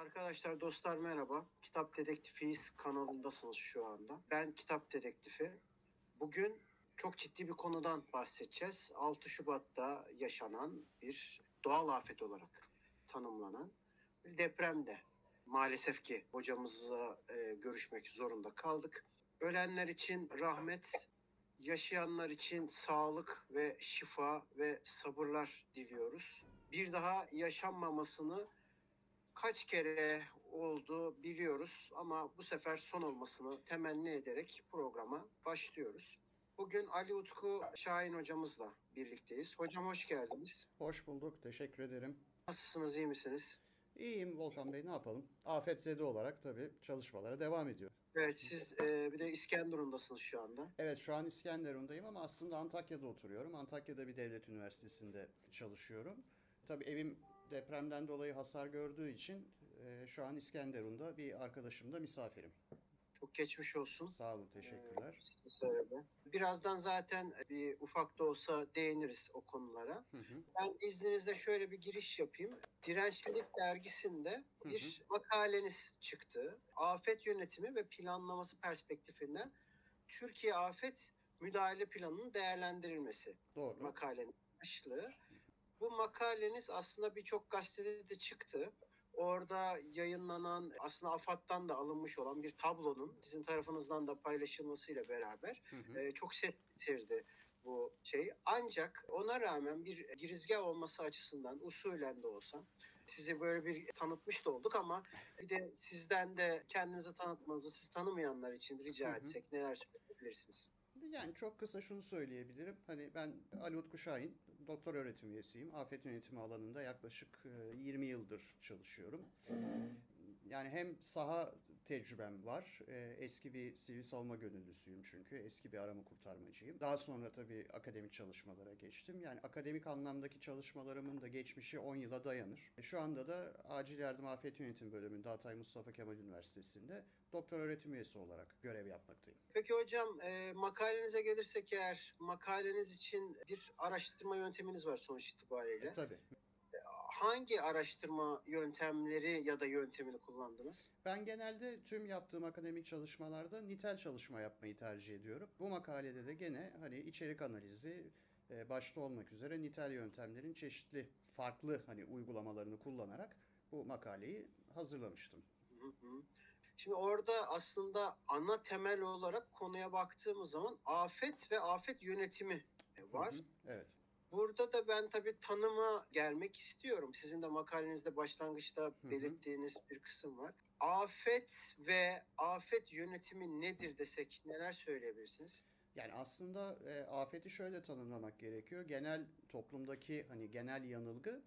Arkadaşlar, dostlar merhaba. Kitap Dedektifiyiz kanalındasınız şu anda. Ben Kitap Dedektifi. Bugün çok ciddi bir konudan bahsedeceğiz. 6 Şubat'ta yaşanan bir doğal afet olarak tanımlanan bir depremde. Maalesef ki hocamızla e, görüşmek zorunda kaldık. Ölenler için rahmet, yaşayanlar için sağlık ve şifa ve sabırlar diliyoruz. Bir daha yaşanmamasını kaç kere oldu biliyoruz ama bu sefer son olmasını temenni ederek programa başlıyoruz. Bugün Ali Utku Şahin hocamızla birlikteyiz. Hocam hoş geldiniz. Hoş bulduk. Teşekkür ederim. Nasılsınız, iyi misiniz? İyiyim Volkan Bey ne yapalım? Afetzede olarak tabii çalışmalara devam ediyor. Evet, siz e, bir de İskenderun'dasınız şu anda. Evet şu an İskenderun'dayım ama aslında Antakya'da oturuyorum. Antakya'da bir devlet üniversitesinde çalışıyorum. Tabii evim depremden dolayı hasar gördüğü için e, şu an İskenderun'da bir arkadaşımda misafirim. Çok geçmiş olsun. Sağ olun, teşekkürler. Sebebi. Birazdan zaten bir ufak da olsa değiniriz o konulara. Hı hı. Ben izninizle şöyle bir giriş yapayım. Dirençlilik dergisinde bir makaleniz çıktı. Afet yönetimi ve planlaması perspektifinden Türkiye afet müdahale planının değerlendirilmesi Doğru. makalenin başlığı. Bu makaleniz aslında birçok gazetede de çıktı. Orada yayınlanan aslında AFAD'dan da alınmış olan bir tablonun sizin tarafınızdan da paylaşılmasıyla beraber Hı hı. e, çok ses getirdi bu şey. Ancak ona rağmen bir girizgah olması açısından usulen de olsa sizi böyle bir tanıtmış da olduk ama bir de sizden de kendinizi tanıtmanızı siz tanımayanlar için rica Hı hı. etsek neler söyleyebilirsiniz? Yani çok kısa şunu söyleyebilirim. Hani ben Ali Utku Şahin, doktor öğretim üyesiyim. Afet yönetimi alanında yaklaşık e, 20 yıldır çalışıyorum. Yani hem saha tecrübem var. e, Eski bir sivil savunma gönüllüsüyüm çünkü. Eski bir arama kurtarmacıyım. Daha sonra tabii akademik çalışmalara geçtim. Yani akademik anlamdaki çalışmalarımın da geçmişi 10 yıla dayanır. E, Şu anda da Acil Yardım Afet Yönetimi bölümünde Hatay Mustafa Kemal Üniversitesi'nde doktor öğretim üyesi olarak görev yapmaktayım. Peki hocam e, makalenize gelirsek eğer makaleniz için bir araştırma yönteminiz var sonuç itibariyle. E, tabii. Hangi araştırma yöntemleri ya da yöntemini kullandınız? Ben genelde tüm yaptığım akademik çalışmalarda nitel çalışma yapmayı tercih ediyorum. Bu makalede de gene hani içerik analizi e, başta olmak üzere nitel yöntemlerin çeşitli farklı hani uygulamalarını kullanarak bu makaleyi hazırlamıştım. Hı hı. Şimdi orada aslında ana temel olarak konuya baktığımız zaman afet ve afet yönetimi var. Hı hı, Evet. Burada da ben tabii tanıma gelmek istiyorum. Sizin de makalenizde başlangıçta hı. belirttiğiniz bir kısım var. Afet ve afet yönetimi nedir desek neler söyleyebilirsiniz? Yani aslında e, afeti şöyle tanımlamak gerekiyor. Genel toplumdaki hani genel yanılgı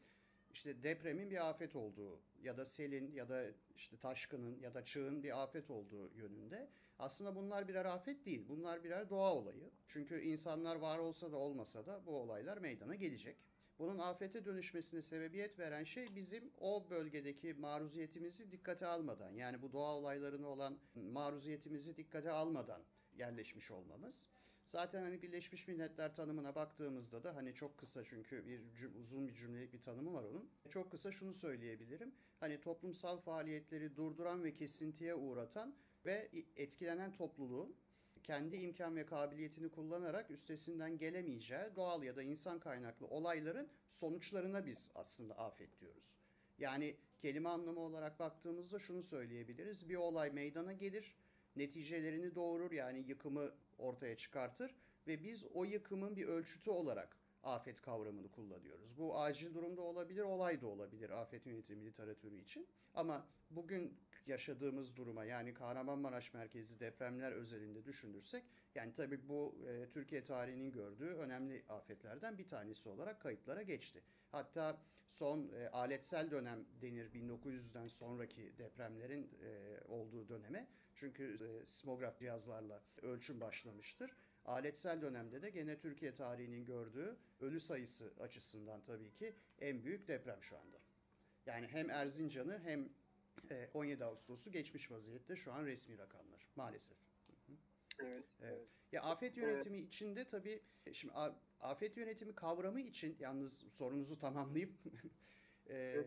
işte depremin bir afet olduğu ya da selin ya da işte taşkının ya da çığın bir afet olduğu yönünde. Aslında bunlar birer afet değil. Bunlar birer doğa olayı. Çünkü insanlar var olsa da olmasa da bu olaylar meydana gelecek. Bunun afete dönüşmesine sebebiyet veren şey bizim o bölgedeki maruziyetimizi dikkate almadan yani bu doğa olaylarına olan maruziyetimizi dikkate almadan yerleşmiş olmamız. Zaten hani Birleşmiş Milletler tanımına baktığımızda da hani çok kısa çünkü bir uzun bir cümlelik bir tanımı var onun. Çok kısa şunu söyleyebilirim. Hani toplumsal faaliyetleri durduran ve kesintiye uğratan ve etkilenen topluluğun kendi imkan ve kabiliyetini kullanarak üstesinden gelemeyeceği doğal ya da insan kaynaklı olayların sonuçlarına biz aslında afet diyoruz. Yani kelime anlamı olarak baktığımızda şunu söyleyebiliriz. Bir olay meydana gelir, neticelerini doğurur yani yıkımı ortaya çıkartır ve biz o yıkımın bir ölçütü olarak afet kavramını kullanıyoruz. Bu acil durumda olabilir, olay da olabilir afet yönetimi literatürü için. Ama bugün yaşadığımız duruma yani Kahramanmaraş merkezli depremler özelinde düşünürsek yani tabii bu e, Türkiye tarihinin gördüğü önemli afetlerden bir tanesi olarak kayıtlara geçti. Hatta son e, aletsel dönem denir 1900'den sonraki depremlerin e, olduğu döneme. Çünkü e, sismograf cihazlarla ölçüm başlamıştır. Aletsel dönemde de gene Türkiye tarihinin gördüğü ölü sayısı açısından tabii ki en büyük deprem şu anda. Yani hem Erzincan'ı hem 17 Ağustos'u geçmiş vaziyette şu an resmi rakamlar maalesef. Evet. Evet. Ya afet yönetimi içinde tabii şimdi afet yönetimi kavramı için yalnız sorunuzu tamamlayayım. E,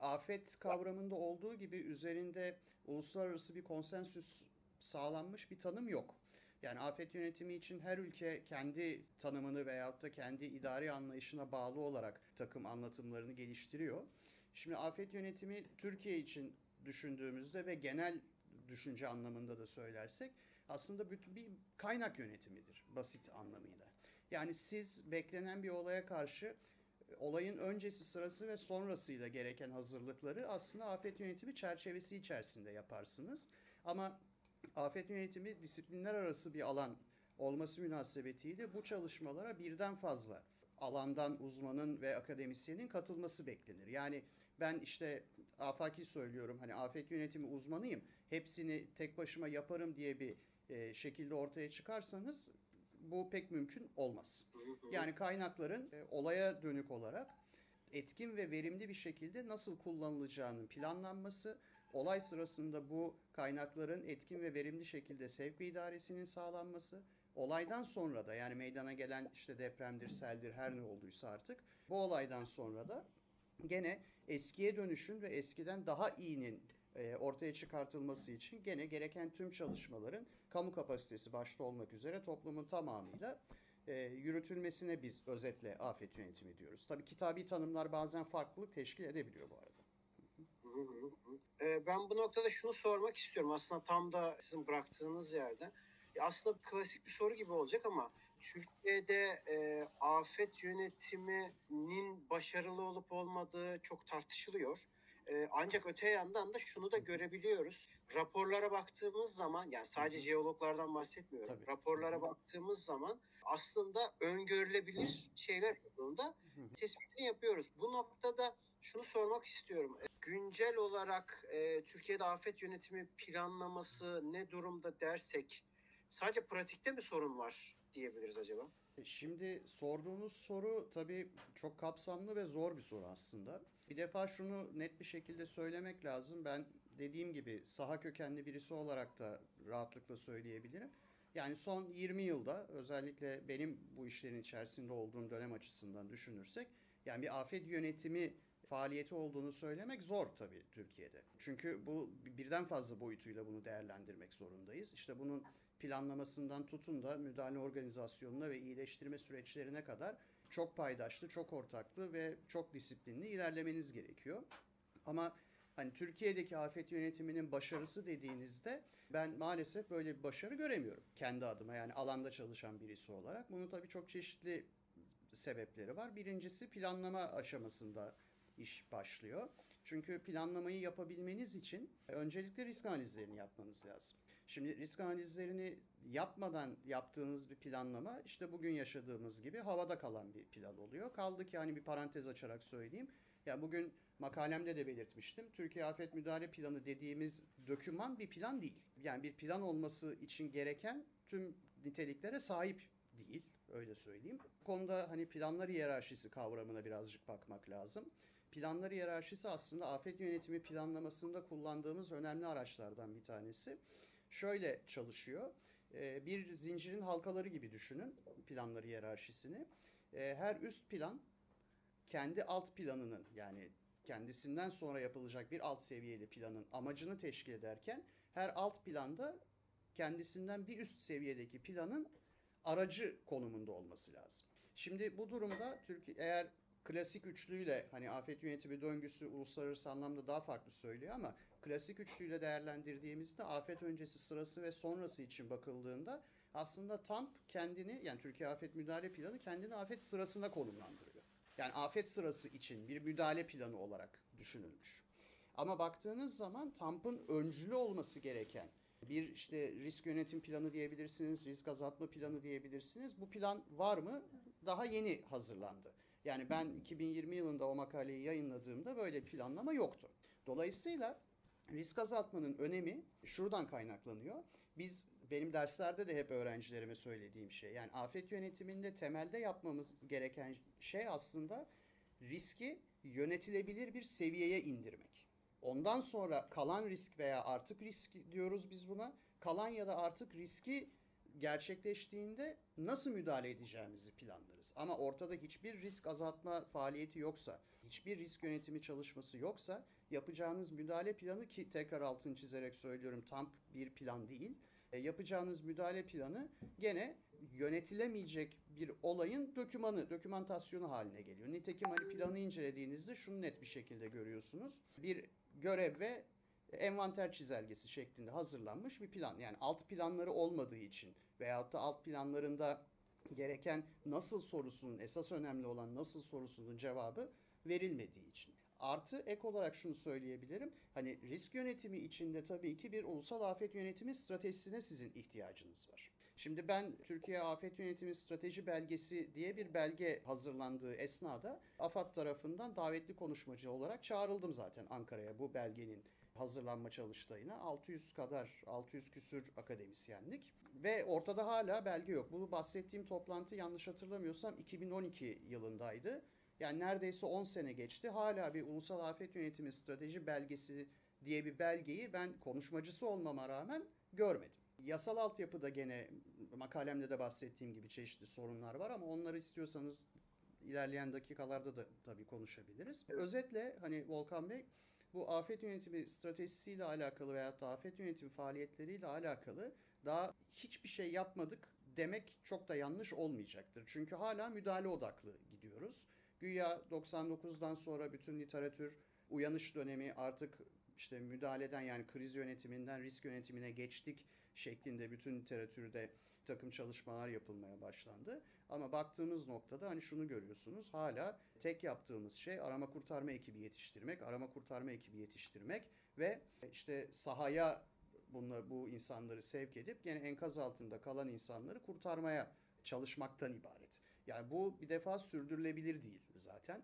afet kavramında olduğu gibi üzerinde uluslararası bir konsensüs sağlanmış bir tanım yok. Yani afet yönetimi için her ülke kendi tanımını veyahut da kendi idari anlayışına bağlı olarak takım anlatımlarını geliştiriyor. Şimdi afet yönetimi Türkiye için düşündüğümüzde ve genel düşünce anlamında da söylersek aslında bir kaynak yönetimidir basit anlamıyla. Yani siz beklenen bir olaya karşı olayın öncesi, sırası ve sonrasıyla gereken hazırlıkları aslında afet yönetimi çerçevesi içerisinde yaparsınız. Ama afet yönetimi disiplinler arası bir alan olması münasebetiyle bu çalışmalara birden fazla alandan uzmanın ve akademisyenin katılması beklenir. Yani ben işte afaki söylüyorum hani afet yönetimi uzmanıyım hepsini tek başıma yaparım diye bir e, şekilde ortaya çıkarsanız bu pek mümkün olmaz. Yani kaynakların e, olaya dönük olarak etkin ve verimli bir şekilde nasıl kullanılacağının planlanması, olay sırasında bu kaynakların etkin ve verimli şekilde sevk ve idaresinin sağlanması, olaydan sonra da yani meydana gelen işte depremdir, seldir her ne olduysa artık bu olaydan sonra da gene eskiye dönüşün ve eskiden daha iyinin e, ortaya çıkartılması için gene gereken tüm çalışmaların kamu kapasitesi başta olmak üzere toplumun tamamıyla e, yürütülmesine biz özetle afet yönetimi diyoruz. Tabii kitabi tanımlar bazen farklılık teşkil edebiliyor bu arada. Ee, ben bu noktada şunu sormak istiyorum. Aslında tam da sizin bıraktığınız yerde. Aslında klasik bir soru gibi olacak ama Türkiye'de e, afet yönetiminin başarılı olup olmadığı çok tartışılıyor. E, ancak öte yandan da şunu da görebiliyoruz. Raporlara baktığımız zaman yani sadece jeologlardan bahsetmiyorum. Tabii. Raporlara baktığımız zaman aslında öngörülebilir şeyler olduğunda tespitini yapıyoruz. Bu noktada şunu sormak istiyorum. E, Güncel olarak e, Türkiye'de afet yönetimi planlaması ne durumda dersek sadece pratikte mi sorun var diyebiliriz acaba? E, Şimdi sorduğunuz soru tabii çok kapsamlı ve zor bir soru aslında. Bir defa şunu net bir şekilde söylemek lazım. Ben dediğim gibi saha kökenli birisi olarak da rahatlıkla söyleyebilirim. Yani son 20 yılda özellikle benim bu işlerin içerisinde olduğum dönem açısından düşünürsek yani bir afet yönetimi faaliyeti olduğunu söylemek zor tabii Türkiye'de. Çünkü bu birden fazla boyutuyla bunu değerlendirmek zorundayız. İşte bunun planlamasından tutun da müdahale organizasyonuna ve iyileştirme süreçlerine kadar çok paydaşlı, çok ortaklı ve çok disiplinli ilerlemeniz gerekiyor. Ama hani Türkiye'deki afet yönetiminin başarısı dediğinizde ben maalesef böyle bir başarı göremiyorum kendi adıma yani alanda çalışan birisi olarak. Bunun tabii çok çeşitli sebepleri var. Birincisi planlama aşamasında iş başlıyor. Çünkü planlamayı yapabilmeniz için öncelikle risk analizlerini yapmanız lazım. Şimdi risk analizlerini yapmadan yaptığınız bir planlama işte bugün yaşadığımız gibi havada kalan bir plan oluyor. Kaldı ki hani bir parantez açarak söyleyeyim. Ya bugün makalemde de belirtmiştim. Türkiye Afet Müdahale Planı dediğimiz döküman bir plan değil. Yani bir plan olması için gereken tüm niteliklere sahip değil. Öyle söyleyeyim. Bu konuda hani planlar hiyerarşisi kavramına birazcık bakmak lazım. Planlar hiyerarşisi aslında afet yönetimi planlamasında kullandığımız önemli araçlardan bir tanesi. Şöyle çalışıyor. Ee, Bir zincirin halkaları gibi düşünün planları hiyerarşisini. Ee, Her üst plan kendi alt planının yani kendisinden sonra yapılacak bir alt seviyeli planın amacını teşkil ederken her alt planda kendisinden bir üst seviyedeki planın aracı konumunda olması lazım. Şimdi bu durumda Türkiye eğer klasik üçlüyle hani afet yönetimi döngüsü uluslararası anlamda daha farklı söylüyor ama klasik üçlüyle değerlendirdiğimizde afet öncesi sırası ve sonrası için bakıldığında aslında TAMP kendini yani Türkiye Afet Müdahale Planı kendini afet sırasına konumlandırıyor. Yani afet sırası için bir müdahale planı olarak düşünülmüş. Ama baktığınız zaman TAMP'ın öncülü olması gereken bir işte risk yönetim planı diyebilirsiniz, risk azaltma planı diyebilirsiniz. Bu plan var mı? Daha yeni hazırlandı. Yani ben 2020 yılında o makaleyi yayınladığımda böyle planlama yoktu. Dolayısıyla risk azaltmanın önemi şuradan kaynaklanıyor. Biz benim derslerde de hep öğrencilerime söylediğim şey. Yani afet yönetiminde temelde yapmamız gereken şey aslında riski yönetilebilir bir seviyeye indirmek. Ondan sonra kalan risk veya artık risk diyoruz biz buna. Kalan ya da artık riski gerçekleştiğinde nasıl müdahale edeceğimizi planlarız. Ama ortada hiçbir risk azaltma faaliyeti yoksa, hiçbir risk yönetimi çalışması yoksa yapacağınız müdahale planı ki tekrar altını çizerek söylüyorum tam bir plan değil. E, yapacağınız müdahale planı gene yönetilemeyecek bir olayın dokümanı, dokümantasyonu haline geliyor. Nitekim hani planı incelediğinizde şunu net bir şekilde görüyorsunuz. Bir görev ve envanter çizelgesi şeklinde hazırlanmış bir plan. Yani alt planları olmadığı için veyahut da alt planlarında gereken nasıl sorusunun esas önemli olan nasıl sorusunun cevabı verilmediği için. Artı ek olarak şunu söyleyebilirim. Hani risk yönetimi içinde tabii ki bir ulusal afet yönetimi stratejisine sizin ihtiyacınız var. Şimdi ben Türkiye Afet Yönetimi Strateji Belgesi diye bir belge hazırlandığı esnada AFAD tarafından davetli konuşmacı olarak çağrıldım zaten Ankara'ya bu belgenin hazırlanma çalıştayına 600 kadar 600 küsür akademisyenlik ve ortada hala belge yok. Bu bahsettiğim toplantı yanlış hatırlamıyorsam 2012 yılındaydı. Yani neredeyse 10 sene geçti. Hala bir ulusal afet yönetimi strateji belgesi diye bir belgeyi ben konuşmacısı olmama rağmen görmedim. Yasal altyapıda gene makalemde de bahsettiğim gibi çeşitli sorunlar var ama onları istiyorsanız ilerleyen dakikalarda da tabii konuşabiliriz. Özetle hani Volkan Bey bu afet yönetimi stratejisiyle alakalı veyahut da afet yönetimi faaliyetleriyle alakalı daha hiçbir şey yapmadık demek çok da yanlış olmayacaktır. Çünkü hala müdahale odaklı gidiyoruz. Güya 99'dan sonra bütün literatür uyanış dönemi artık işte müdahaleden yani kriz yönetiminden risk yönetimine geçtik şeklinde bütün literatürde takım çalışmalar yapılmaya başlandı. Ama baktığımız noktada hani şunu görüyorsunuz hala tek yaptığımız şey arama kurtarma ekibi yetiştirmek, arama kurtarma ekibi yetiştirmek ve işte sahaya bunla, bu insanları sevk edip yine enkaz altında kalan insanları kurtarmaya çalışmaktan ibaret. Yani bu bir defa sürdürülebilir değil zaten.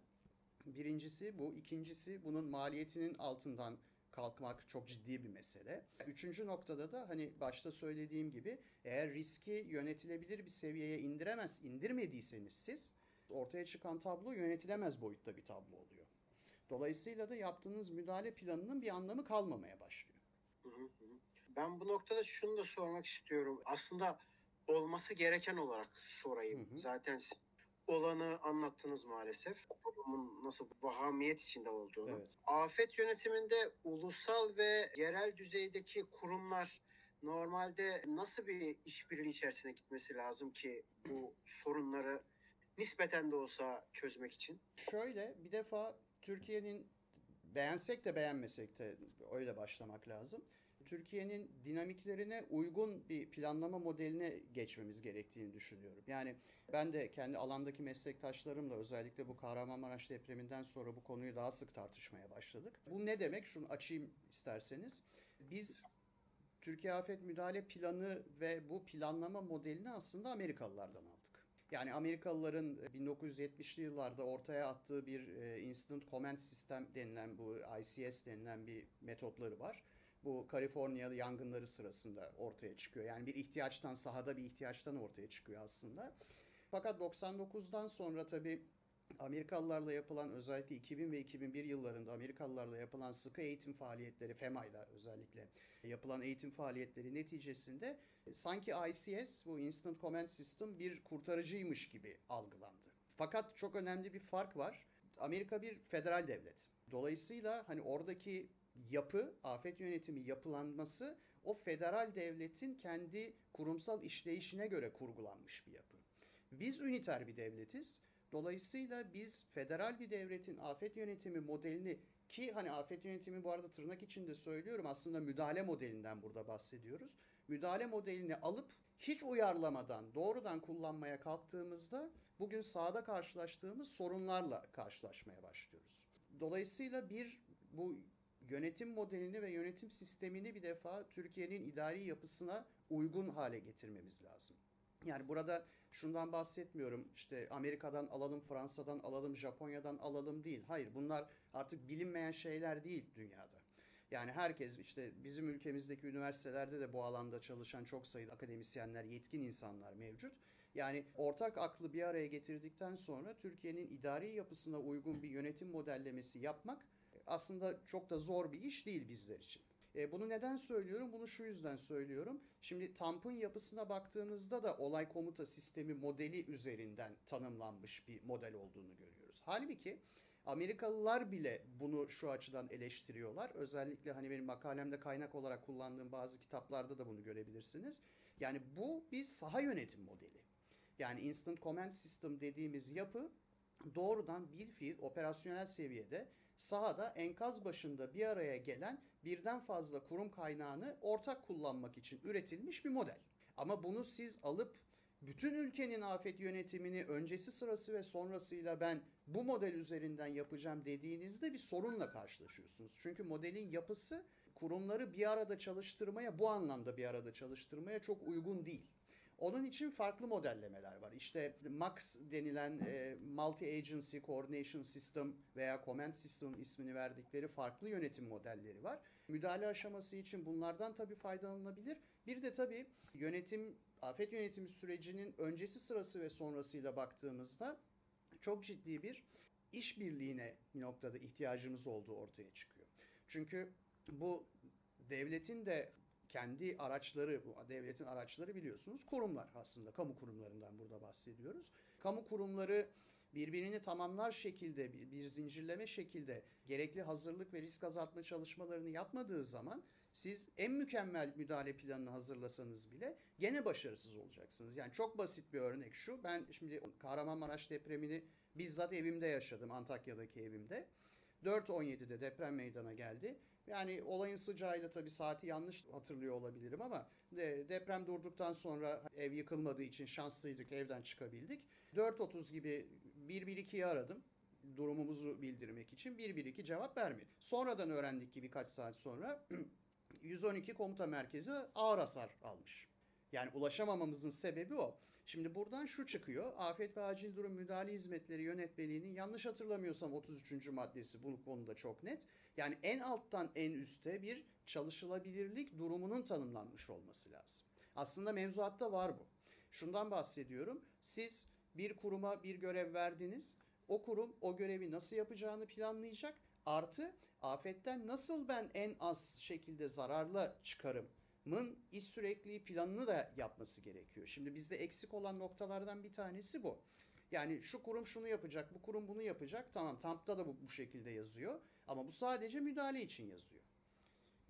Birincisi bu. ikincisi bunun maliyetinin altından kalkmak çok ciddi bir mesele. Üçüncü noktada da hani başta söylediğim gibi eğer riski yönetilebilir bir seviyeye indiremez, indirmediyseniz siz ortaya çıkan tablo yönetilemez boyutta bir tablo oluyor. Dolayısıyla da yaptığınız müdahale planının bir anlamı kalmamaya başlıyor. Ben bu noktada şunu da sormak istiyorum. Aslında olması gereken olarak sorayım. Hı hı. Zaten siz olanı anlattınız maalesef. Durumun nasıl vahamiyet içinde olduğunu. Evet. Afet yönetiminde ulusal ve yerel düzeydeki kurumlar normalde nasıl bir işbirliği içerisine gitmesi lazım ki bu sorunları nispeten de olsa çözmek için? Şöyle bir defa Türkiye'nin beğensek de beğenmesek de öyle başlamak lazım. Türkiye'nin dinamiklerine uygun bir planlama modeline geçmemiz gerektiğini düşünüyorum. Yani ben de kendi alandaki meslektaşlarımla özellikle bu Kahramanmaraş depreminden sonra bu konuyu daha sık tartışmaya başladık. Bu ne demek? Şunu açayım isterseniz. Biz Türkiye Afet Müdahale Planı ve bu planlama modelini aslında Amerikalılardan aldık. Yani Amerikalıların 1970'li yıllarda ortaya attığı bir e, Instant Command System denilen bu ICS denilen bir metotları var. Bu Kaliforniya yangınları sırasında ortaya çıkıyor. Yani bir ihtiyaçtan, sahada bir ihtiyaçtan ortaya çıkıyor aslında. Fakat 99'dan sonra tabii Amerikalılarla yapılan özellikle 2000 ve 2001 yıllarında Amerikalılarla yapılan sıkı eğitim faaliyetleri FEMA'yla özellikle yapılan eğitim faaliyetleri neticesinde e, sanki ICS bu Instant Command System bir kurtarıcıymış gibi algılandı. Fakat çok önemli bir fark var. Amerika bir federal devlet. Dolayısıyla hani oradaki yapı, afet yönetimi yapılanması o federal devletin kendi kurumsal işleyişine göre kurgulanmış bir yapı. Biz üniter bir devletiz. Dolayısıyla biz federal bir devletin afet yönetimi modelini ki hani afet yönetimi bu arada tırnak içinde söylüyorum aslında müdahale modelinden burada bahsediyoruz. Müdahale modelini alıp hiç uyarlamadan doğrudan kullanmaya kalktığımızda bugün sahada karşılaştığımız sorunlarla karşılaşmaya başlıyoruz. Dolayısıyla bir bu yönetim modelini ve yönetim sistemini bir defa Türkiye'nin idari yapısına uygun hale getirmemiz lazım. Yani burada şundan bahsetmiyorum işte Amerika'dan alalım, Fransa'dan alalım, Japonya'dan alalım değil. Hayır bunlar artık bilinmeyen şeyler değil dünyada. Yani herkes işte bizim ülkemizdeki üniversitelerde de bu alanda çalışan çok sayıda akademisyenler, yetkin insanlar mevcut. Yani ortak aklı bir araya getirdikten sonra Türkiye'nin idari yapısına uygun bir yönetim modellemesi yapmak aslında çok da zor bir iş değil bizler için. E, bunu neden söylüyorum? Bunu şu yüzden söylüyorum. Şimdi TAMP'ın yapısına baktığınızda da olay komuta sistemi modeli üzerinden tanımlanmış bir model olduğunu görüyoruz. Halbuki Amerikalılar bile bunu şu açıdan eleştiriyorlar. Özellikle hani benim makalemde kaynak olarak kullandığım bazı kitaplarda da bunu görebilirsiniz. Yani bu bir saha yönetim modeli. Yani Instant Command System dediğimiz yapı doğrudan bir fiil operasyonel seviyede sahada enkaz başında bir araya gelen birden fazla kurum kaynağını ortak kullanmak için üretilmiş bir model. Ama bunu siz alıp bütün ülkenin afet yönetimini öncesi sırası ve sonrasıyla ben bu model üzerinden yapacağım dediğinizde bir sorunla karşılaşıyorsunuz. Çünkü modelin yapısı kurumları bir arada çalıştırmaya, bu anlamda bir arada çalıştırmaya çok uygun değil. Onun için farklı modellemeler var. İşte MAX denilen e, Multi Agency Coordination System veya Command System ismini verdikleri farklı yönetim modelleri var. Müdahale aşaması için bunlardan tabii faydalanılabilir. Bir de tabii yönetim, afet yönetimi sürecinin öncesi sırası ve sonrasıyla baktığımızda çok ciddi bir işbirliğine bir noktada ihtiyacımız olduğu ortaya çıkıyor. Çünkü bu devletin de kendi araçları, bu devletin araçları biliyorsunuz kurumlar aslında. Kamu kurumlarından burada bahsediyoruz. Kamu kurumları birbirini tamamlar şekilde, bir, bir zincirleme şekilde gerekli hazırlık ve risk azaltma çalışmalarını yapmadığı zaman siz en mükemmel müdahale planını hazırlasanız bile gene başarısız olacaksınız. Yani çok basit bir örnek şu. Ben şimdi Kahramanmaraş depremini bizzat evimde yaşadım, Antakya'daki evimde. 4.17'de deprem meydana geldi. Yani olayın sıcağıyla tabii saati yanlış hatırlıyor olabilirim ama de, deprem durduktan sonra ev yıkılmadığı için şanslıydık evden çıkabildik. 4.30 gibi 112'yi aradım durumumuzu bildirmek için 112 cevap vermedi. Sonradan öğrendik ki birkaç saat sonra 112 komuta merkezi ağır hasar almış. Yani ulaşamamamızın sebebi o. Şimdi buradan şu çıkıyor. Afet ve Acil Durum Müdahale Hizmetleri Yönetmeliğinin yanlış hatırlamıyorsam 33. maddesi bu konuda çok net. Yani en alttan en üste bir çalışılabilirlik durumunun tanımlanmış olması lazım. Aslında mevzuatta var bu. Şundan bahsediyorum. Siz bir kuruma bir görev verdiniz. O kurum o görevi nasıl yapacağını planlayacak. Artı afetten nasıl ben en az şekilde zararla çıkarım mın iş sürekliliği planını da yapması gerekiyor. Şimdi bizde eksik olan noktalardan bir tanesi bu. Yani şu kurum şunu yapacak, bu kurum bunu yapacak. Tamam TAMP'ta da bu, bu şekilde yazıyor. Ama bu sadece müdahale için yazıyor.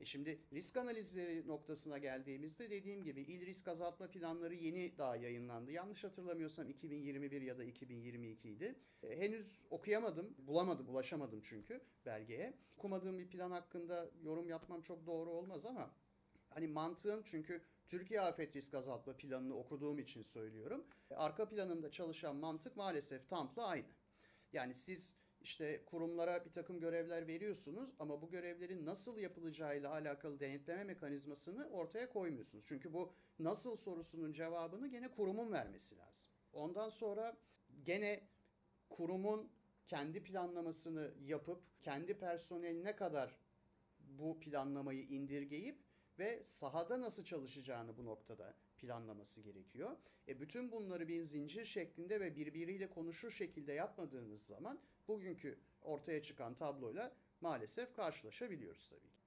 E şimdi risk analizleri noktasına geldiğimizde dediğim gibi il risk azaltma planları yeni daha yayınlandı. Yanlış hatırlamıyorsam 2021 ya da 2022 idi. E, henüz okuyamadım, bulamadım, ulaşamadım çünkü belgeye. Okumadığım bir plan hakkında yorum yapmam çok doğru olmaz ama hani mantığın çünkü Türkiye Afet Risk Azaltma Planı'nı okuduğum için söylüyorum. Arka planında çalışan mantık maalesef TAMP'la aynı. Yani siz işte kurumlara bir takım görevler veriyorsunuz ama bu görevlerin nasıl yapılacağıyla alakalı denetleme mekanizmasını ortaya koymuyorsunuz. Çünkü bu nasıl sorusunun cevabını gene kurumun vermesi lazım. Ondan sonra gene kurumun kendi planlamasını yapıp kendi personeline kadar bu planlamayı indirgeyip ve sahada nasıl çalışacağını bu noktada planlaması gerekiyor. E bütün bunları bir zincir şeklinde ve birbiriyle konuşur şekilde yapmadığınız zaman bugünkü ortaya çıkan tabloyla maalesef karşılaşabiliyoruz tabii ki.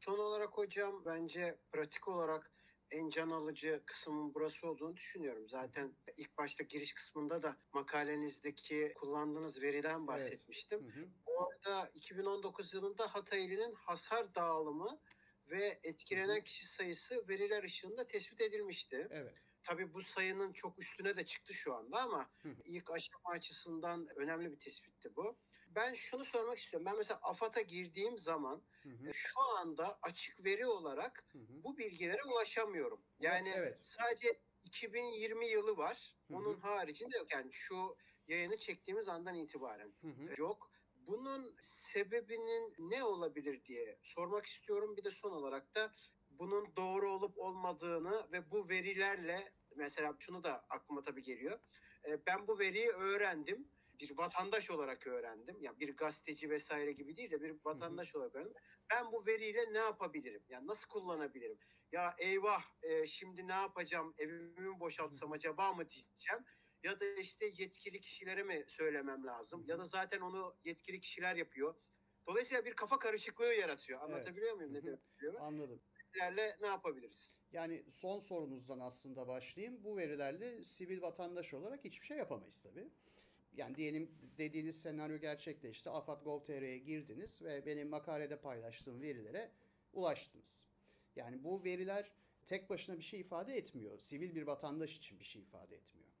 Son olarak hocam bence pratik olarak en can alıcı kısmın burası olduğunu düşünüyorum. Zaten ilk başta giriş kısmında da makalenizdeki kullandığınız veriden bahsetmiştim. Hı hı. Orada 2019 yılında Hatay ilinin hasar dağılımı ve etkilenen kişi sayısı veriler ışığında tespit edilmişti. Evet. Tabii bu sayının çok üstüne de çıktı şu anda ama ilk aşama açısından önemli bir tespitti bu. Ben şunu sormak istiyorum. Ben mesela AFAD'a girdiğim zaman Hı hı. e, şu anda açık veri olarak Hı hı. bu bilgilere ulaşamıyorum. Yani Evet. sadece 2020 yılı var. Hı hı. Onun haricinde yok. Yani şu yayını çektiğimiz andan itibaren Hı hı. yok. Bunun sebebinin ne olabilir diye sormak istiyorum. Bir de son olarak da bunun doğru olup olmadığını ve bu verilerle mesela şunu da aklıma tabii geliyor. E, Ben bu veriyi öğrendim. Bir vatandaş olarak öğrendim. Yani bir gazeteci vesaire gibi değil de bir vatandaş olarak öğrendim. Ben bu veriyle ne yapabilirim? Yani nasıl kullanabilirim? Ya eyvah e, şimdi ne yapacağım? Evimi mi boşaltsam acaba mı diyeceğim? Ya da işte yetkili kişilere mi söylemem lazım? Ya da zaten onu yetkili kişiler yapıyor. Dolayısıyla bir kafa karışıklığı yaratıyor. Anlatabiliyor muyum Hı ne demek istiyorum? Anladım. Verilerle ne yapabiliriz? Yani son sorunuzdan aslında başlayayım. Bu verilerle sivil vatandaş olarak hiçbir şey yapamayız tabii. yani diyelim dediğiniz senaryo gerçekleşti. AFAD.gov.tr'ye girdiniz ve benim makalede paylaştığım verilere ulaştınız. Yani bu veriler tek başına bir şey ifade etmiyor. Sivil bir vatandaş için bir şey ifade etmiyor.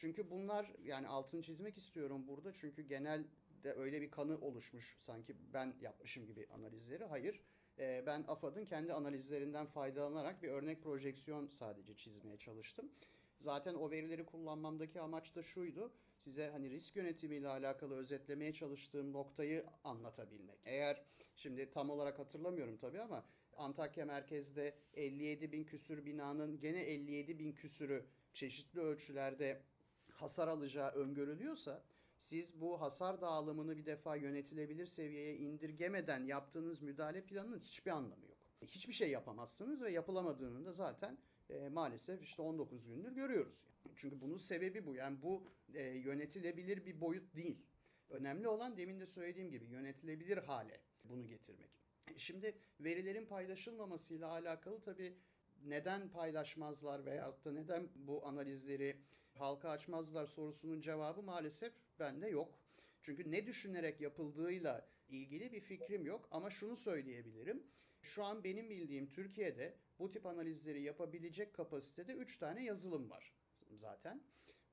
Çünkü bunlar yani altını çizmek istiyorum burada. Çünkü genelde öyle bir kanı oluşmuş sanki ben yapmışım gibi analizleri. Hayır. Ee, Ben AFAD'ın kendi analizlerinden faydalanarak bir örnek projeksiyon sadece çizmeye çalıştım. Zaten o verileri kullanmamdaki amaç da şuydu. Size hani risk yönetimiyle alakalı özetlemeye çalıştığım noktayı anlatabilmek. Eğer şimdi tam olarak hatırlamıyorum tabii ama Antakya merkezde 57 bin küsür binanın gene 57 bin küsürü çeşitli ölçülerde hasar alacağı öngörülüyorsa siz bu hasar dağılımını bir defa yönetilebilir seviyeye indirgemeden yaptığınız müdahale planının hiçbir anlamı yok. Hiçbir şey yapamazsınız ve yapılamadığını da zaten e, maalesef işte 19 gündür görüyoruz. Çünkü bunun sebebi bu. Yani bu e, yönetilebilir bir boyut değil. Önemli olan demin de söylediğim gibi yönetilebilir hale bunu getirmek. Şimdi verilerin paylaşılmamasıyla alakalı tabii neden paylaşmazlar veyahut da neden bu analizleri halka açmazlar sorusunun cevabı maalesef bende yok. Çünkü ne düşünerek yapıldığıyla ilgili bir fikrim yok ama şunu söyleyebilirim. Şu an benim bildiğim Türkiye'de bu tip analizleri yapabilecek kapasitede 3 tane yazılım var zaten.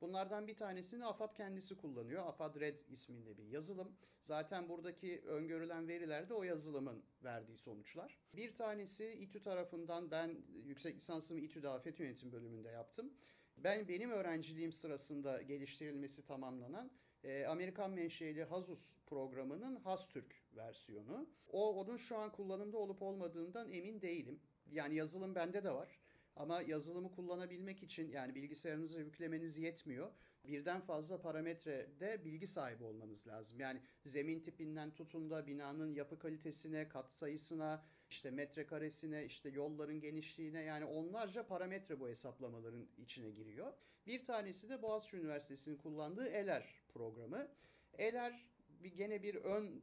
Bunlardan bir tanesini AFAD kendisi kullanıyor. AFAD Red isminde bir yazılım. Zaten buradaki öngörülen veriler de o yazılımın verdiği sonuçlar. Bir tanesi İTÜ tarafından ben yüksek lisansımı İTÜ'de Afet Yönetim bölümünde yaptım. Ben benim öğrenciliğim sırasında geliştirilmesi tamamlanan e, Amerikan menşeli Hazus programının Hastürk versiyonu. O onun şu an kullanımda olup olmadığından emin değilim. Yani yazılım bende de var. Ama yazılımı kullanabilmek için yani bilgisayarınıza yüklemeniz yetmiyor. Birden fazla parametrede bilgi sahibi olmanız lazım. Yani zemin tipinden tutun da binanın yapı kalitesine, kat sayısına, işte metrekaresine, işte yolların genişliğine yani onlarca parametre bu hesaplamaların içine giriyor. Bir tanesi de Boğaziçi Üniversitesi'nin kullandığı ELER programı. ELER bir gene bir ön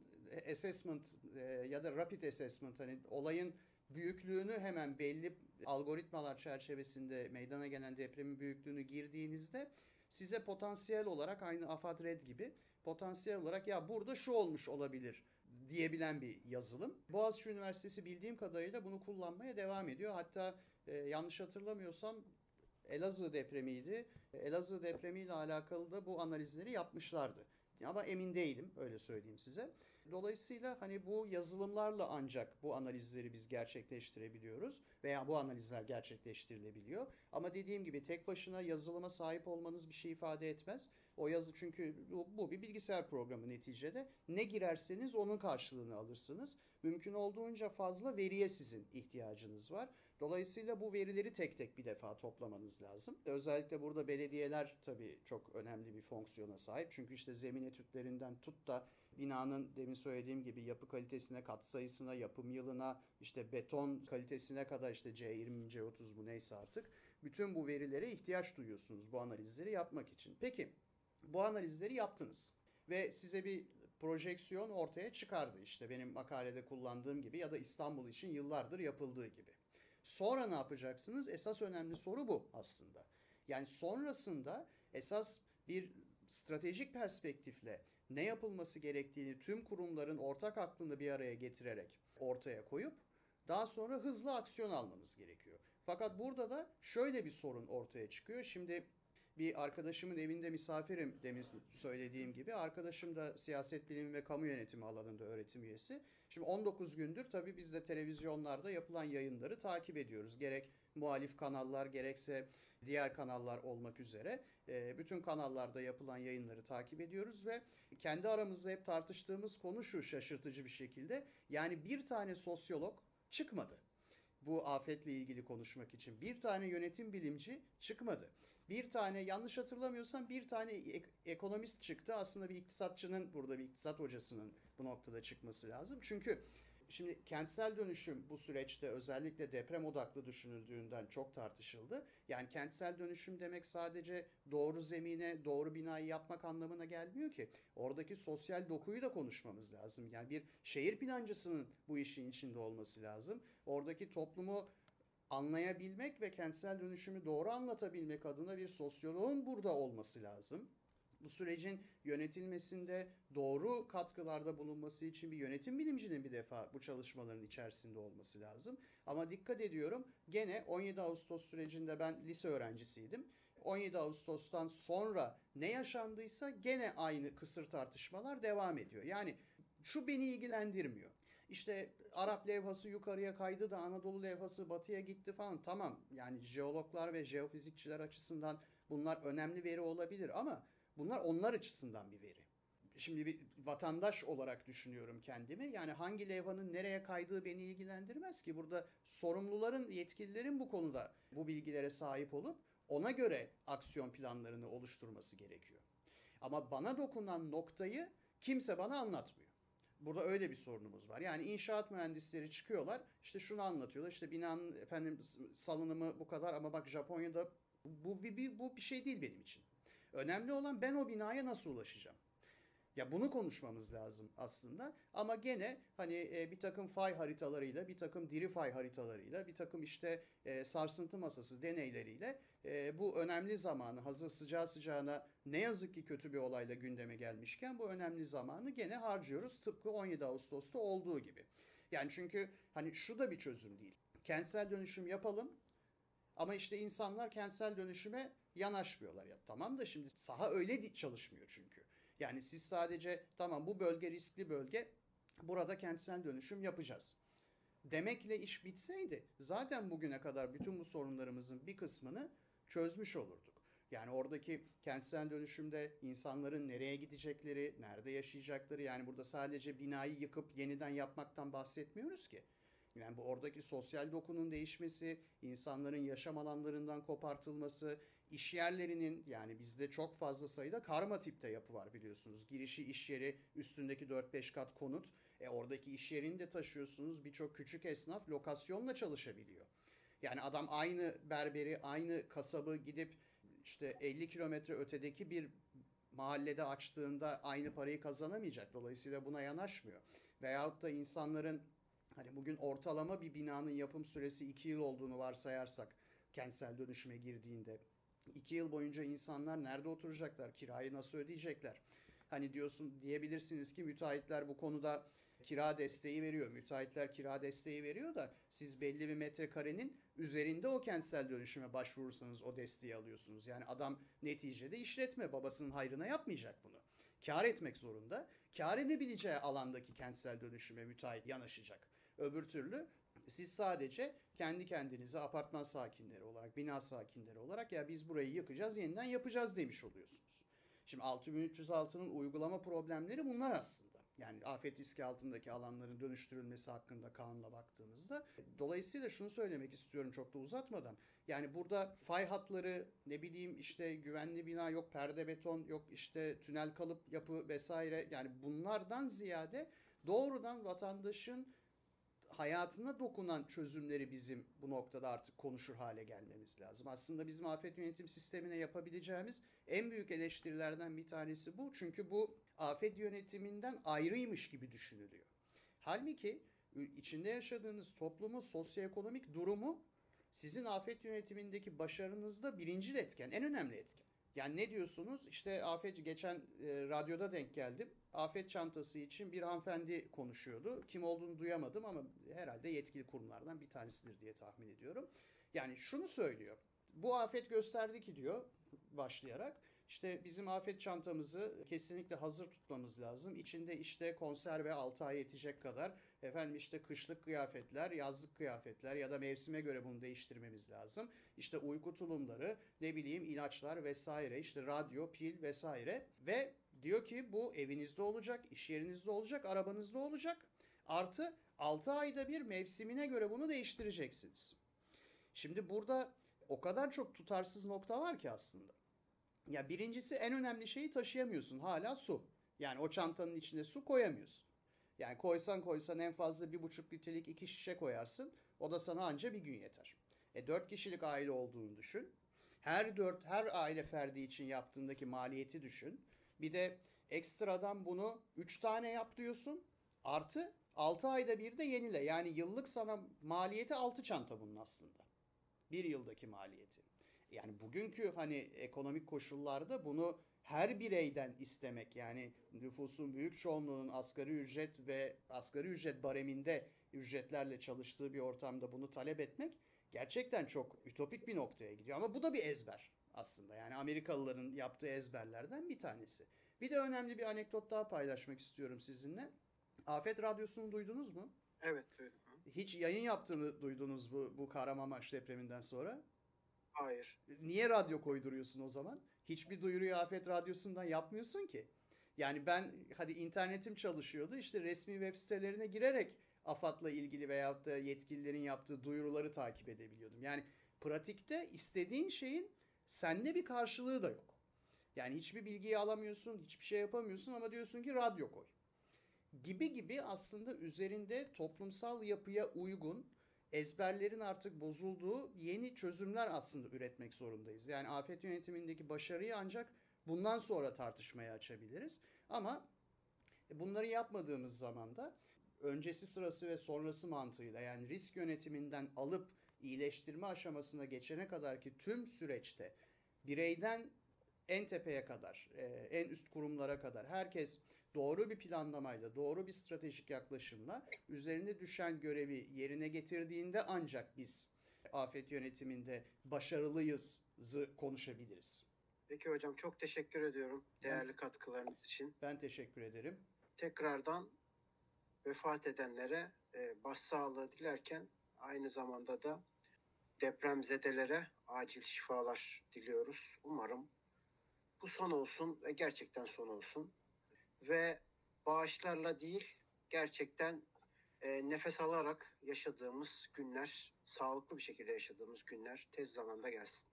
assessment e, ya da rapid assessment hani olayın büyüklüğünü hemen belli algoritmalar çerçevesinde meydana gelen depremin büyüklüğünü girdiğinizde size potansiyel olarak aynı AFAD Red gibi potansiyel olarak ya burada şu olmuş olabilir diyebilen bir yazılım. Boğaziçi Üniversitesi bildiğim kadarıyla bunu kullanmaya devam ediyor. Hatta e, yanlış hatırlamıyorsam Elazığ depremiydi. Elazığ depremiyle alakalı da bu analizleri yapmışlardı. Ama emin değilim öyle söyleyeyim size. Dolayısıyla hani bu yazılımlarla ancak bu analizleri biz gerçekleştirebiliyoruz veya bu analizler gerçekleştirilebiliyor. Ama dediğim gibi tek başına yazılıma sahip olmanız bir şey ifade etmez. O yazı çünkü bu, bu bir bilgisayar programı neticede. Ne girerseniz onun karşılığını alırsınız. Mümkün olduğunca fazla veriye sizin ihtiyacınız var. Dolayısıyla bu verileri tek tek bir defa toplamanız lazım. Özellikle burada belediyeler tabii çok önemli bir fonksiyona sahip. Çünkü işte zemin etütlerinden tut da binanın demin söylediğim gibi yapı kalitesine, kat sayısına, yapım yılına, işte beton kalitesine kadar işte C20, C30 bu neyse artık. Bütün bu verilere ihtiyaç duyuyorsunuz bu analizleri yapmak için. Peki bu analizleri yaptınız ve size bir projeksiyon ortaya çıkardı. İşte benim makalede kullandığım gibi ya da İstanbul için yıllardır yapıldığı gibi. Sonra ne yapacaksınız? Esas önemli soru bu aslında. Yani sonrasında esas bir stratejik perspektifle ne yapılması gerektiğini tüm kurumların ortak aklını bir araya getirerek ortaya koyup daha sonra hızlı aksiyon almanız gerekiyor. Fakat burada da şöyle bir sorun ortaya çıkıyor. Şimdi bir arkadaşımın evinde misafirim demin söylediğim gibi. Arkadaşım da siyaset bilimi ve kamu yönetimi alanında öğretim üyesi. Şimdi 19 gündür tabii biz de televizyonlarda yapılan yayınları takip ediyoruz. Gerek muhalif kanallar gerekse diğer kanallar olmak üzere e, bütün kanallarda yapılan yayınları takip ediyoruz ve kendi aramızda hep tartıştığımız konu şu şaşırtıcı bir şekilde. Yani bir tane sosyolog çıkmadı bu afetle ilgili konuşmak için. Bir tane yönetim bilimci çıkmadı. Bir tane yanlış hatırlamıyorsam bir tane ek- ekonomist çıktı. Aslında bir iktisatçının burada bir iktisat hocasının bu noktada çıkması lazım. Çünkü şimdi kentsel dönüşüm bu süreçte özellikle deprem odaklı düşünüldüğünden çok tartışıldı. Yani kentsel dönüşüm demek sadece doğru zemine doğru binayı yapmak anlamına gelmiyor ki. Oradaki sosyal dokuyu da konuşmamız lazım. Yani bir şehir plancısının bu işin içinde olması lazım. Oradaki toplumu anlayabilmek ve kentsel dönüşümü doğru anlatabilmek adına bir sosyoloğun burada olması lazım. Bu sürecin yönetilmesinde doğru katkılarda bulunması için bir yönetim bilimcinin bir defa bu çalışmaların içerisinde olması lazım. Ama dikkat ediyorum gene 17 Ağustos sürecinde ben lise öğrencisiydim. 17 Ağustos'tan sonra ne yaşandıysa gene aynı kısır tartışmalar devam ediyor. Yani şu beni ilgilendirmiyor. İşte Arap levhası yukarıya kaydı da Anadolu levhası batıya gitti falan. Tamam yani jeologlar ve jeofizikçiler açısından bunlar önemli veri olabilir ama bunlar onlar açısından bir veri. Şimdi bir vatandaş olarak düşünüyorum kendimi. Yani hangi levhanın nereye kaydığı beni ilgilendirmez ki. Burada sorumluların, yetkililerin bu konuda bu bilgilere sahip olup ona göre aksiyon planlarını oluşturması gerekiyor. Ama bana dokunan noktayı kimse bana anlatmıyor. Burada öyle bir sorunumuz var. Yani inşaat mühendisleri çıkıyorlar. işte şunu anlatıyorlar. İşte binanın efendim salınımı bu kadar ama bak Japonya'da bu bir, bu bir şey değil benim için. Önemli olan ben o binaya nasıl ulaşacağım? Ya bunu konuşmamız lazım aslında. Ama gene hani e, bir takım fay haritalarıyla, bir takım diri fay haritalarıyla, bir takım işte e, sarsıntı masası deneyleriyle e, bu önemli zamanı hazır sıcağı sıcağına ne yazık ki kötü bir olayla gündeme gelmişken bu önemli zamanı gene harcıyoruz. Tıpkı 17 Ağustos'ta olduğu gibi. Yani çünkü hani şu da bir çözüm değil. Kentsel dönüşüm yapalım ama işte insanlar kentsel dönüşüme yanaşmıyorlar. Ya tamam da şimdi saha öyle çalışmıyor çünkü. Yani siz sadece tamam bu bölge riskli bölge burada kentsel dönüşüm yapacağız. Demekle iş bitseydi zaten bugüne kadar bütün bu sorunlarımızın bir kısmını çözmüş olurduk. Yani oradaki kentsel dönüşümde insanların nereye gidecekleri, nerede yaşayacakları yani burada sadece binayı yıkıp yeniden yapmaktan bahsetmiyoruz ki. Yani bu oradaki sosyal dokunun değişmesi, insanların yaşam alanlarından kopartılması, iş yerlerinin yani bizde çok fazla sayıda karma tipte yapı var biliyorsunuz. Girişi iş yeri, üstündeki 4-5 kat konut. E oradaki iş yerini de taşıyorsunuz. Birçok küçük esnaf lokasyonla çalışabiliyor. Yani adam aynı berberi, aynı kasabı gidip işte 50 kilometre ötedeki bir mahallede açtığında aynı parayı kazanamayacak. Dolayısıyla buna yanaşmıyor. Veyahut da insanların hani bugün ortalama bir binanın yapım süresi 2 yıl olduğunu varsayarsak kentsel dönüşüme girdiğinde 2 yıl boyunca insanlar nerede oturacaklar? Kirayı nasıl ödeyecekler? Hani diyorsun diyebilirsiniz ki müteahhitler bu konuda kira desteği veriyor. Müteahhitler kira desteği veriyor da siz belli bir metrekarenin üzerinde o kentsel dönüşüme başvurursanız o desteği alıyorsunuz. Yani adam neticede işletme babasının hayrına yapmayacak bunu. Kar etmek zorunda. Kar edebileceği alandaki kentsel dönüşüme müteahhit yanaşacak. Öbür türlü siz sadece kendi kendinize apartman sakinleri olarak, bina sakinleri olarak ya biz burayı yıkacağız, yeniden yapacağız demiş oluyorsunuz. Şimdi 6306'nın uygulama problemleri bunlar aslında. Yani afet riski altındaki alanların dönüştürülmesi hakkında kanuna baktığımızda. Dolayısıyla şunu söylemek istiyorum çok da uzatmadan. Yani burada fay hatları ne bileyim işte güvenli bina yok perde beton yok işte tünel kalıp yapı vesaire yani bunlardan ziyade doğrudan vatandaşın hayatına dokunan çözümleri bizim bu noktada artık konuşur hale gelmemiz lazım. Aslında bizim afet yönetim sistemine yapabileceğimiz en büyük eleştirilerden bir tanesi bu. Çünkü bu afet yönetiminden ayrıymış gibi düşünülüyor. Halbuki içinde yaşadığınız toplumun sosyoekonomik durumu sizin afet yönetimindeki başarınızda birinci etken, en önemli etken. Yani ne diyorsunuz? İşte afet geçen e, radyoda denk geldim. Afet çantası için bir hanımefendi konuşuyordu. Kim olduğunu duyamadım ama herhalde yetkili kurumlardan bir tanesidir diye tahmin ediyorum. Yani şunu söylüyor. Bu afet gösterdi ki diyor başlayarak işte bizim afet çantamızı kesinlikle hazır tutmamız lazım. İçinde işte konserve 6 ay yetecek kadar efendim işte kışlık kıyafetler, yazlık kıyafetler ya da mevsime göre bunu değiştirmemiz lazım. İşte uyku tulumları, ne bileyim ilaçlar vesaire, işte radyo, pil vesaire ve diyor ki bu evinizde olacak, iş yerinizde olacak, arabanızda olacak. Artı 6 ayda bir mevsimine göre bunu değiştireceksiniz. Şimdi burada o kadar çok tutarsız nokta var ki aslında. Ya birincisi en önemli şeyi taşıyamıyorsun hala su. Yani o çantanın içine su koyamıyorsun. Yani koysan koysan en fazla bir buçuk litrelik iki şişe koyarsın. O da sana anca bir gün yeter. E dört kişilik aile olduğunu düşün. Her dört, her aile ferdi için yaptığındaki maliyeti düşün. Bir de ekstradan bunu üç tane yap diyorsun. Artı altı ayda bir de yenile. Yani yıllık sana maliyeti altı çanta bunun aslında. Bir yıldaki maliyeti. Yani bugünkü hani ekonomik koşullarda bunu her bireyden istemek yani nüfusun büyük çoğunluğunun asgari ücret ve asgari ücret bareminde ücretlerle çalıştığı bir ortamda bunu talep etmek gerçekten çok ütopik bir noktaya gidiyor. Ama bu da bir ezber aslında. Yani Amerikalıların yaptığı ezberlerden bir tanesi. Bir de önemli bir anekdot daha paylaşmak istiyorum sizinle. Afet Radyosu'nu duydunuz mu? Evet duydum. Hiç yayın yaptığını duydunuz bu, bu Kahramanmaraş depreminden sonra. Hayır. Niye radyo koyduruyorsun o zaman? Hiçbir duyuruyu Afet Radyosu'ndan yapmıyorsun ki. Yani ben hadi internetim çalışıyordu işte resmi web sitelerine girerek AFAD'la ilgili veyahut da yetkililerin yaptığı duyuruları takip edebiliyordum. Yani pratikte istediğin şeyin sende bir karşılığı da yok. Yani hiçbir bilgiyi alamıyorsun, hiçbir şey yapamıyorsun ama diyorsun ki radyo koy. Gibi gibi aslında üzerinde toplumsal yapıya uygun ezberlerin artık bozulduğu yeni çözümler aslında üretmek zorundayız. Yani afet yönetimindeki başarıyı ancak bundan sonra tartışmaya açabiliriz. Ama bunları yapmadığımız zaman da öncesi sırası ve sonrası mantığıyla yani risk yönetiminden alıp iyileştirme aşamasına geçene kadar ki tüm süreçte bireyden en tepeye kadar, e, en üst kurumlara kadar herkes doğru bir planlamayla, doğru bir stratejik yaklaşımla üzerine düşen görevi yerine getirdiğinde ancak biz afet yönetiminde başarılıyızı konuşabiliriz. Peki hocam çok teşekkür ediyorum değerli katkılarınız için. Ben teşekkür ederim. Tekrardan vefat edenlere e, başsağlığı dilerken aynı zamanda da depremzedelere acil şifalar diliyoruz. Umarım bu son olsun ve gerçekten son olsun. Ve bağışlarla değil gerçekten e, nefes alarak yaşadığımız günler, sağlıklı bir şekilde yaşadığımız günler tez zamanda gelsin.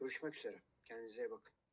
Görüşmek üzere. Kendinize iyi bakın.